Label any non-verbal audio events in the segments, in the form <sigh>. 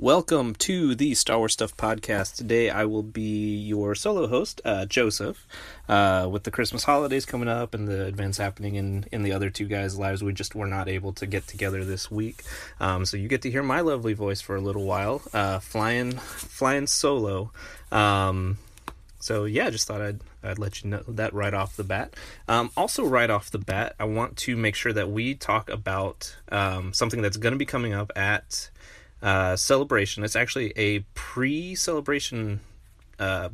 Welcome to the Star Wars Stuff podcast. Today I will be your solo host, uh, Joseph. Uh, with the Christmas holidays coming up and the events happening in, in the other two guys' lives, we just were not able to get together this week. Um, so you get to hear my lovely voice for a little while, uh, flying flying solo. Um, so yeah, I just thought I'd I'd let you know that right off the bat. Um, also, right off the bat, I want to make sure that we talk about um, something that's going to be coming up at uh, celebration. It's actually a pre-celebration uh,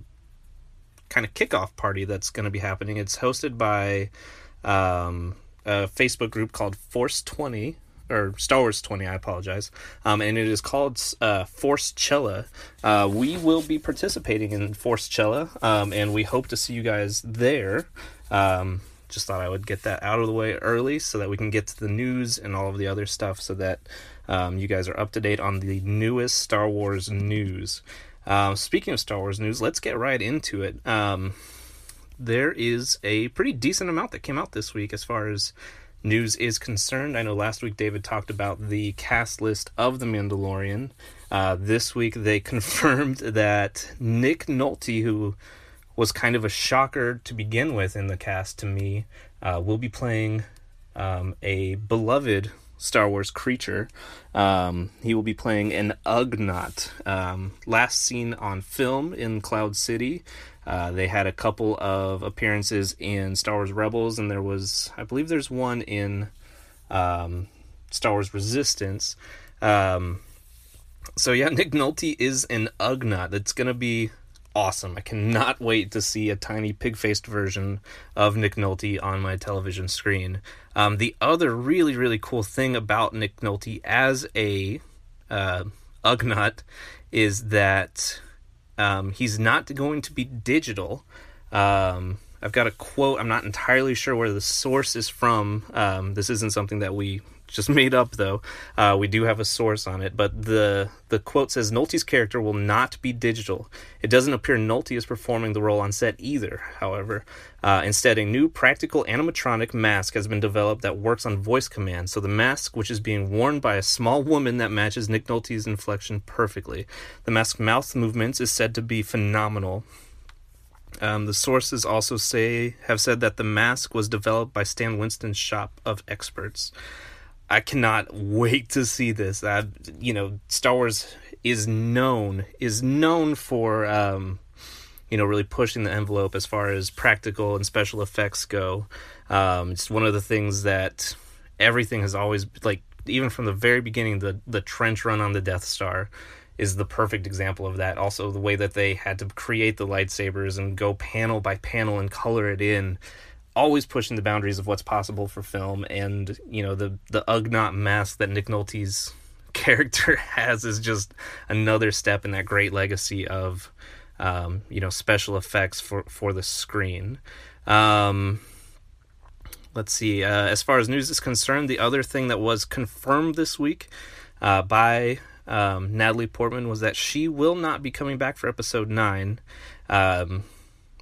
kind of kickoff party that's going to be happening. It's hosted by um, a Facebook group called Force Twenty or Star Wars 20, I apologize. Um, and it is called uh, Forcechella. Uh, we will be participating in Forcechella, um, and we hope to see you guys there. Um, just thought I would get that out of the way early so that we can get to the news and all of the other stuff so that um, you guys are up to date on the newest Star Wars news. Um, speaking of Star Wars news, let's get right into it. Um, there is a pretty decent amount that came out this week as far as news is concerned. I know last week David talked about the cast list of The Mandalorian. Uh, this week they <laughs> confirmed that Nick Nolte, who was kind of a shocker to begin with in the cast to me, uh, will be playing um, a beloved Star Wars creature. Um, he will be playing an Ugnaught. Um, last seen on film in Cloud City. Uh, they had a couple of appearances in Star Wars Rebels, and there was, I believe, there's one in um, Star Wars Resistance. Um, so yeah, <laughs> Nick Nolte is an Ugnaught. That's gonna be awesome. I cannot wait to see a tiny pig faced version of Nick Nolte on my television screen. Um, the other really, really cool thing about Nick Nolte as a uh, Ugnaught is that um, he's not going to be digital. Um, I've got a quote. I'm not entirely sure where the source is from. Um, this isn't something that we just <laughs> made up though. Uh, we do have a source on it, but the the quote says Nolte's character will not be digital. It doesn't appear Nolte is performing the role on set either. However, uh, instead, a new practical animatronic mask has been developed that works on voice command. So the mask, which is being worn by a small woman that matches Nick Nolte's inflection perfectly. The mask mouth movements is said to be phenomenal. Um, the sources also say have said that the mask was developed by Stan Winston's shop of experts. I cannot wait to see this. I, you know, Star Wars is known is known for um, you know really pushing the envelope as far as practical and special effects go. Um, it's one of the things that everything has always like even from the very beginning the the trench run on the Death Star is the perfect example of that. Also, the way that they had to create the lightsabers and go panel by panel and color it in always pushing the boundaries of what's possible for film and you know the the Ugnaught mask that Nick Nolte's <laughs> character <laughs> has is just another step in that great legacy of um, you know special effects for for the screen. Um, let's see uh, as far as news is concerned the other thing that was confirmed this week uh, by um, Natalie Portman was that she will not be coming back for episode 9 um,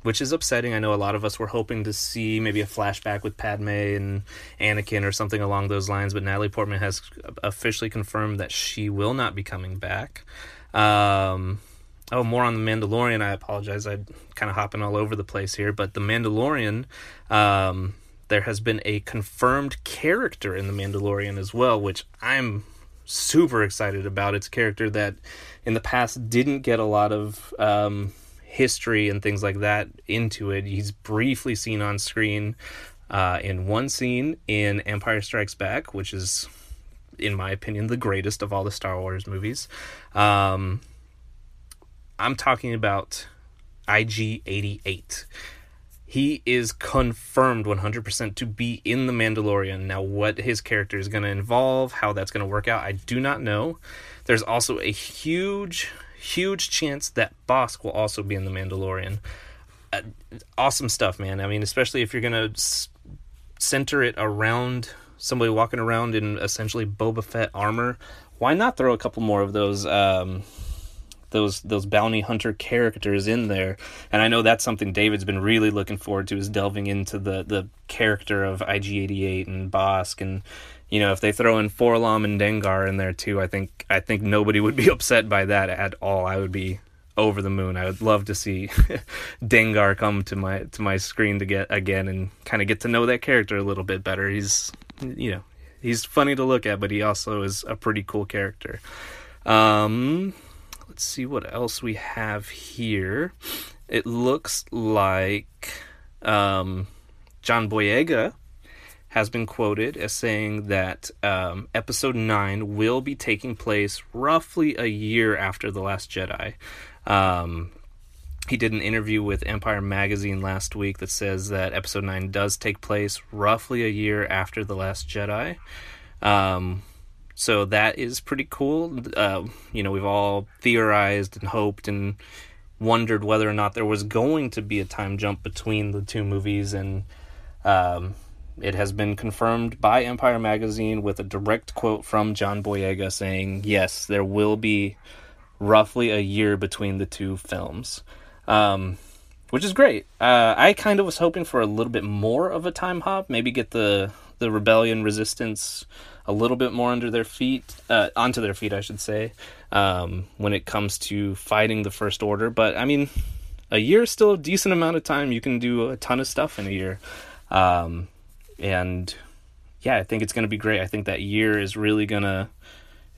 which is upsetting. I know a lot of us were hoping to see maybe a flashback with Padme and Anakin or something along those lines, but Natalie Portman has officially confirmed that she will not be coming back. Um, oh, more on the Mandalorian. I apologize. I'm kind of hopping all over the place here, but the Mandalorian. Um, there has been a confirmed character in the Mandalorian as well, which I'm super excited about. It's a character that in the past didn't get a lot of um, history and things like that into it. He's briefly seen on screen uh, in one scene in Empire Strikes Back, which is, in my opinion, the greatest of all the Star Wars movies. Um, I'm talking about IG 88. He is confirmed 100% to be in The Mandalorian. Now, what his character is going to involve, how that's going to work out, I do not know. There's also a huge huge chance that Bossk will also be in The Mandalorian. Uh, awesome stuff, man. I mean, especially if you're going to s- center it around somebody walking around in essentially Boba Fett armor. Why not throw a couple more of those um, those those bounty hunter characters in there? And I know that's something David's been really looking forward to is delving into the the character of IG88 and Bossk and you know, if they throw in 4-LOM and Dengar in there too, I think I think nobody would be <laughs> upset by that at all. I would be over the moon. I would love to see <laughs> Dengar come to my to my screen to get again and kind of get to know that character a little bit better. He's you know, he's funny to look at, but he also is a pretty cool character. Um let's see what else we have here. It looks like um John Boyega has been quoted as saying that um, episode 9 will be taking place roughly a year after The Last Jedi. Um, he did an interview with Empire Magazine last week that says that episode 9 does take place roughly a year after The Last Jedi. Um, so that is pretty cool. Uh, you know, we've all theorized and hoped and wondered whether or not there was going to be a time jump between the two movies and um, it has been confirmed by Empire Magazine with a direct quote from John Boyega saying, yes, there will be roughly a year between the two films. Um, which is great. Uh, I kind of was hoping for a little bit more of a time hop, maybe get the the rebellion resistance a little bit more under their feet, uh, onto their feet, I should say, um, when it comes to fighting the First Order. But I mean, a year is still a decent amount of time. You can do a ton of stuff in a year. Um, and yeah, I think it's going to be great. I think that year is really going to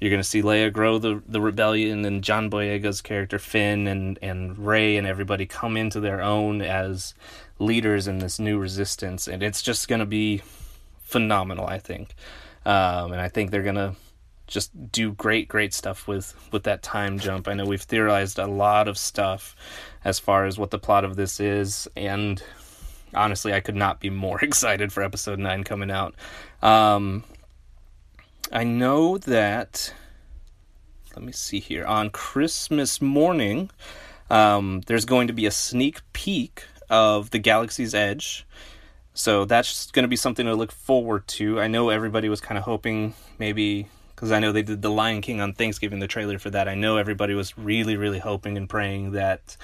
you're going to see Leia grow the the rebellion and John Boyega's character Finn and and Rey and everybody come into their own as leaders in this new resistance and it's just going to be phenomenal, I think. Um, and I think they're going to just do great great stuff with with that time jump. I know we've theorized a lot of stuff as far as what the plot of this is and honestly, I could not be more <laughs> excited for episode 9 coming out. Um, I know that, let me see here, on Christmas morning, um, there's going to be a sneak peek of the Galaxy's Edge. So that's going to be something to look forward to. I know everybody was kind of hoping maybe because I know they did The Lion King on Thanksgiving, the trailer for that. I know everybody was really, really hoping and praying that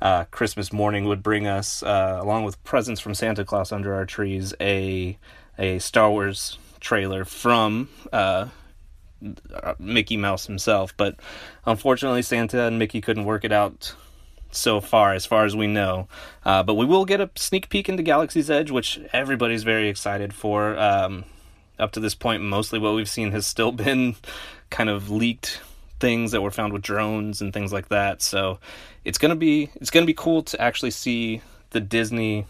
uh, Christmas morning would bring us, uh, along with presents from Santa Claus under our trees, a a Star Wars trailer from uh, Mickey Mouse himself. But unfortunately, Santa and Mickey couldn't work it out so far, as far as we know. Uh, but we will get a sneak peek into Galaxy's Edge, which everybody's very excited for. Um, up to this point, mostly what we've seen has still <laughs> been kind of leaked things that were found with drones and things like that. So it's gonna be it's gonna be cool to actually see the Disney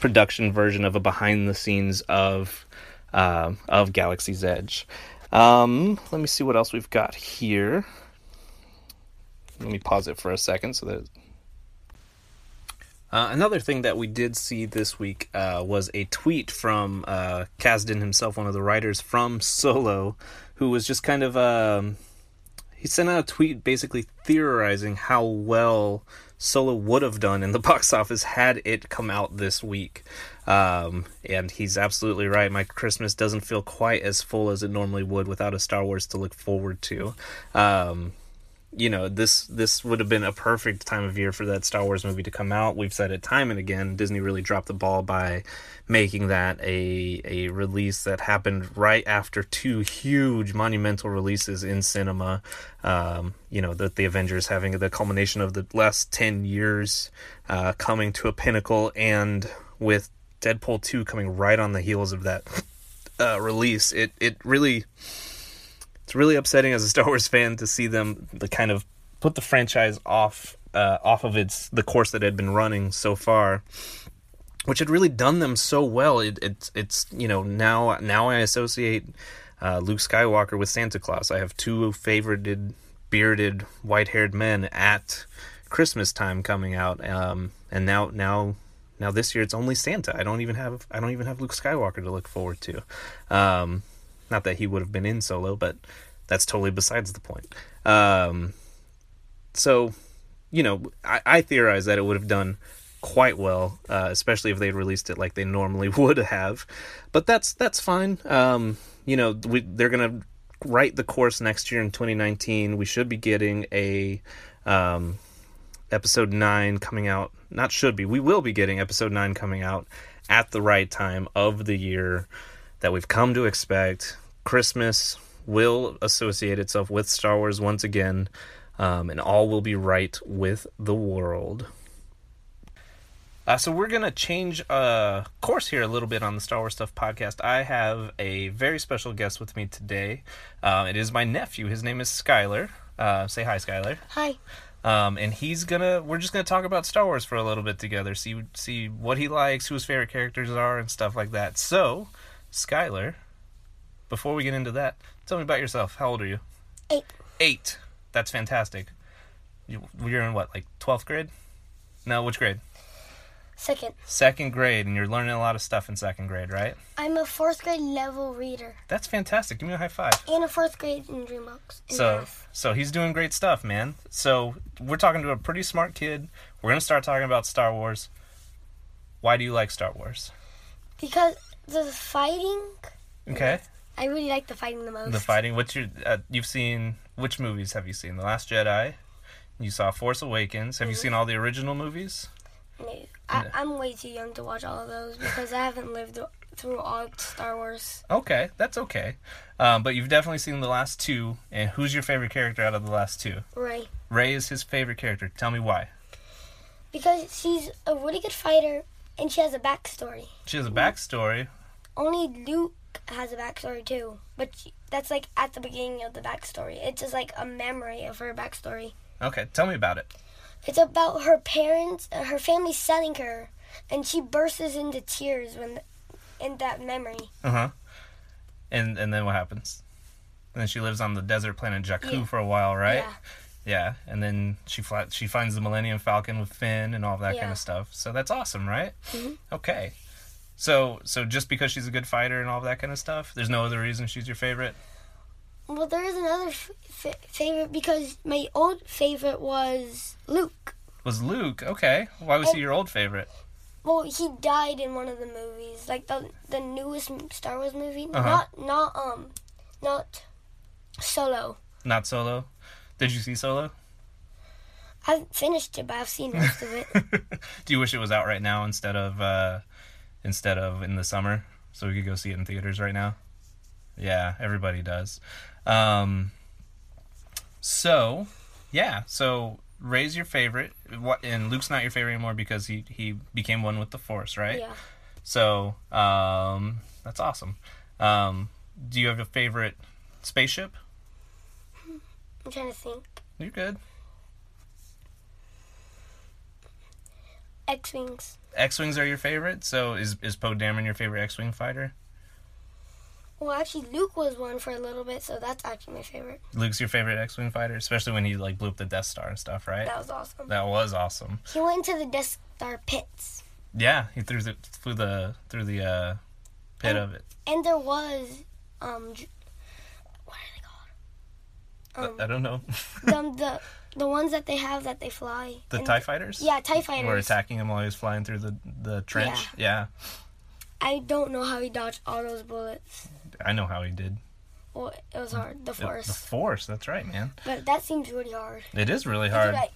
production version of a behind the scenes of uh, of Galaxy's Edge. Um, let me see what else we've got here. Let me pause it for a second so that. Uh, another thing that we did see this week uh, was a tweet from uh, himself, one of the writers from Solo, who was just kind of um, he sent out a tweet basically theorizing how well Solo would have done in the <laughs> box office had it come out this week. Um, and he's absolutely right. My Christmas doesn't feel quite as full as it normally would without a Star Wars to look forward to. Um, you know this this would have been a perfect time of year for that Star Wars movie to come out. We've said it time and again. Disney really dropped the ball by making that a a release that happened right after two huge monumental releases in cinema. Um, you know, the the Avengers having the culmination of the last ten years uh, coming to a pinnacle, and with Deadpool two coming right on the heels of that uh, release, it it really it's really upsetting as a Star Wars fan to see them the kind of put the franchise off uh, off of its the course that it had been running so far, which had really done them so well. It, it's it's you know now now I associate uh, Luke Skywalker with Santa Claus. I have two favorited bearded white haired men at Christmas time coming out, um, and now now now this year it's only Santa. I don't even have I don't even have Luke Skywalker to look forward to. Um, not that he would have been in Solo, but that's totally besides the point. Um, so, you know, I, I theorize that it would have done quite well, uh, especially if they released it like they normally <laughs> would have. But that's that's fine. Um, you know, we, they're gonna write the course next year in 2019. We should be getting a um, episode nine coming out. Not should be. We will be getting episode nine coming out at the right time of the year that we've come to expect. Christmas will associate itself with Star Wars once again, um, and all will be right with the world. Uh, so we're gonna change uh, course here a little bit on the Star Wars Stuff podcast. I have a very special guest with me today. Uh, it is my nephew. His name is Skylar. Uh, say hi, Skylar. Hi. Um, and he's gonna. We're just gonna talk about Star Wars for a little bit together. See see what he likes, who his favorite characters are, and stuff like that. So, Skylar, before we get into that, tell me about yourself. How old are you? Eight. Eight. That's fantastic. You, you're in what, like twelfth grade? No, which grade? Second. Second grade, and you're learning a lot of stuff in second grade, right? I'm a fourth grade level reader That's fantastic. Give me a high five. and a fourth grade in Dreambox. in So, math. so he's doing great stuff, man. So we're talking to a pretty smart kid. We're gonna start talking about Star Wars. Why do you like Star Wars? because the fighting, Okay, I really like the fighting the most. the fighting. What's your? Uh, you've seen which movies have you seen? The Last Jedi. You saw Force Awakens. Have you Mhm. seen all the original movies? No, I, No. I'm way too young to watch all of those because I haven't lived through all Star Wars. Okay, that's okay. Um, but you've definitely seen the last two. And who's your favorite character out of the last two? Rey. Rey is his favorite character. Tell me why. Because she's a really good fighter and she has a backstory. She has a backstory. Only Luke has a backstory too, but she, that's like at the beginning of the backstory. It's just like a memory of her backstory. Okay, tell me about it. It's about her parents, uh, her family selling her, and she bursts into tears when, in that memory. Uh huh. And and then what happens? And then she lives on the desert planet Jakku Yeah. for a while, right? Yeah. Yeah. And then she fly, she finds the Millennium Falcon with Finn and all that kind of stuff. So that's awesome, right? Mhm. Okay. So so just because she's a good fighter and all that kind of stuff, there's no other reason she's your favorite. Well, there is another f- f- favorite because my old favorite was Luke. Was Luke okay? Why was he your old favorite? Well, he died in one of the movies, like the the newest Star Wars movie. Uh-huh. Not not um, not Solo. Not Solo. Did you see Solo? I haven't finished it, but I've seen most of it. <laughs> Do you wish it was out right now instead of uh, instead of in the summer, so we could go see it in theaters right now? Yeah, everybody does. Um, so, yeah, so Rey's your favorite. What and Luke's not your favorite anymore because he he became one with the Force, right? Yeah. So, um, that's awesome. Um, do you have a favorite spaceship? I'm trying to think. You're good. X wings. X-wings are your favorite. So is is Poe Dameron your favorite X-wing fighter? Well, actually, Luke was one for a little bit, so that's actually my favorite. Luke's your favorite X-wing fighter, especially when he like blew up the Death Star and stuff, right? That was awesome. That was awesome. He went into the Death Star pits, Yeah, he threw the through the through the uh, pit And- of it. and there was um, j- what are they called? Um, I don't know. the, <laughs> the the ones that they have that they fly. the And- Tie Fighters. Yeah, Tie Fighters. Were attacking him while he was flying through the the trench. Yeah, I don't know how he dodged all those bullets. I know how he did. Well, it was hard. The The- force, The Force. That's right, man. but that seems really hard. It is really hard. like,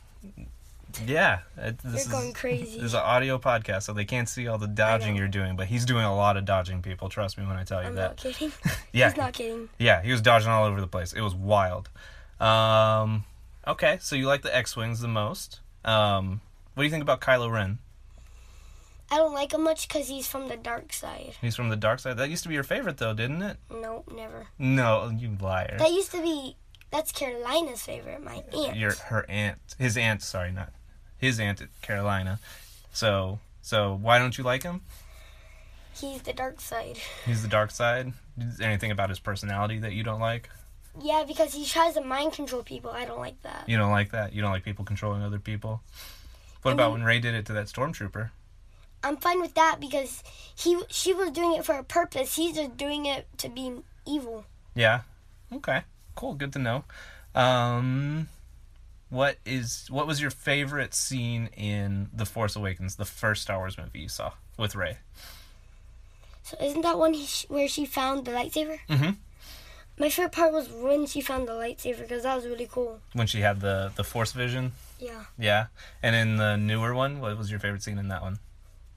Yeah, it, this You're going is, crazy. <laughs> This is an audio podcast, so they can't see all the dodging you're doing. But he's doing a lot of dodging, people. Trust me when I tell you I'm that. not kidding. <laughs> Yeah, He's not kidding. Yeah, he was dodging all over the place. It was wild. Um, okay, so you like the X-wings the most. Um, what do you think about Kylo Ren? I don't like him much because he's from the dark side. He's from the dark side. That used to be your favorite, though, didn't it? No, never. No, you liar. That used to be. That's Carolina's favorite. My aunt. Your her aunt, his aunt. Sorry, not his aunt, Carolina. So, so why don't you like him? He's the dark side. He's the dark side. Anything about his personality that you don't like? Yeah, because he tries to mind control people. I don't like that. You don't like that. You don't like people controlling other people. What I about mean- when Rey did it to that stormtrooper? I'm fine with that because he she was doing it for a purpose. He's just doing it to be evil. Yeah. Okay. Cool. Good to know. Um, what is what was your favorite scene in The Force Awakens, the first Star Wars movie you saw with Rey? So isn't that one he, where she found the lightsaber? Mhm. My favorite part was when she found the lightsaber because that was really cool. When she had the the Force vision. Yeah, Yeah. And in the newer one, what was your favorite scene in that one?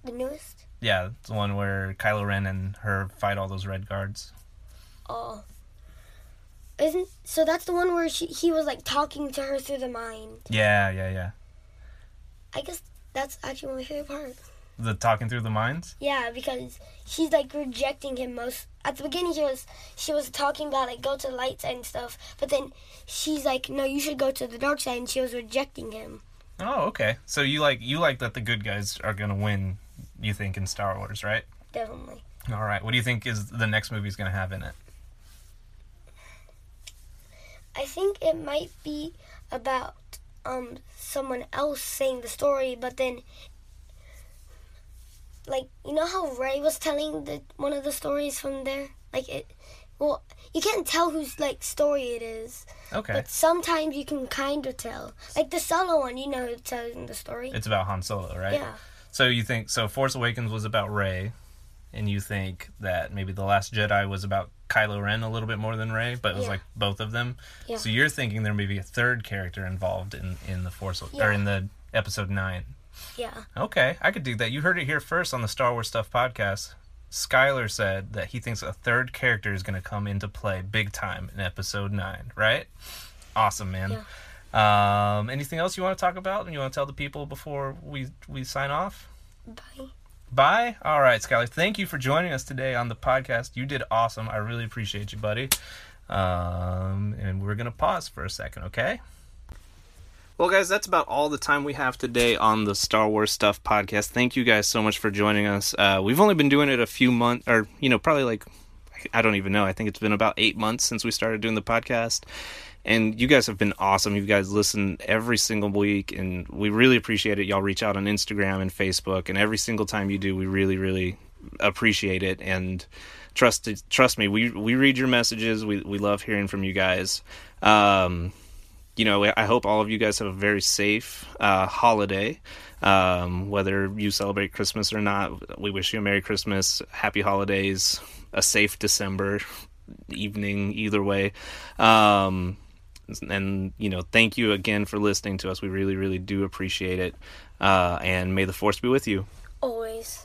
the newest. Yeah, the one where Kylo Ren and her fight all those red guards. Oh, isn't so that's the one where she he was like talking to her through the mind. Yeah, yeah, yeah. I guess that's actually my favorite part. The talking through the minds. Yeah, because she's like rejecting him most. At the beginning, she was she was talking about like go to the light side and stuff, but then she's like, no, you should go to the dark side, and she was rejecting him. Oh, okay. So you like you like that the good guys are gonna win. You think in Star Wars, right? Definitely. All right. What do you think is the next movie's gonna have in it? I think it might be about um someone else saying the story, but then like you know how Rey was telling the one of the stories from there, like it. Well, you can't tell whose like story it is, Okay. but sometimes you can kind of tell. Like the solo one, you know telling the story. It's about Han Solo, right? Yeah, So you think so? Force Awakens was about Rey, and you think that maybe the Last Jedi was about Kylo Ren a little bit more than Rey, but it was Yeah. like both of them. Yeah. So you're thinking there may be a third character involved in in the Force or in the Episode Nine. yeah. Okay, I could do that. You heard it here first on the Star Wars Stuff podcast. Skylar said that he thinks a third character is going to come into play big time in Episode Nine. Right? Awesome, man. Um, anything else you want to talk about? And you want to tell the people before we we sign off? Bye. Bye. All right, Skylar. Thank you for joining us today on the podcast. You did awesome. I really appreciate you, buddy. Um, and we're gonna pause for a second, okay? Well, guys, that's about all the time we have today on the Star Wars Stuff podcast. Thank you guys so much for joining us. Uh, we've only been doing it a few months, or, you know, probably like, I don't even know. I think it's been about eight months since we started doing the podcast. And you guys have been awesome. You guys listen every single week, and we really appreciate it. Y'all reach out on Instagram and Facebook, and every single time you do, we really, really appreciate it. And trust trust me, we we read your messages. We we love hearing from you guys. Um, you know, I hope all of you guys have a very safe uh, holiday. Um, whether you celebrate Christmas or not, we wish you a Merry Christmas, Happy Holidays, a safe December evening, either way. Um, and, you know, thank you again for listening to us. We really, really do appreciate it. Uh, and may the force be with you. Always.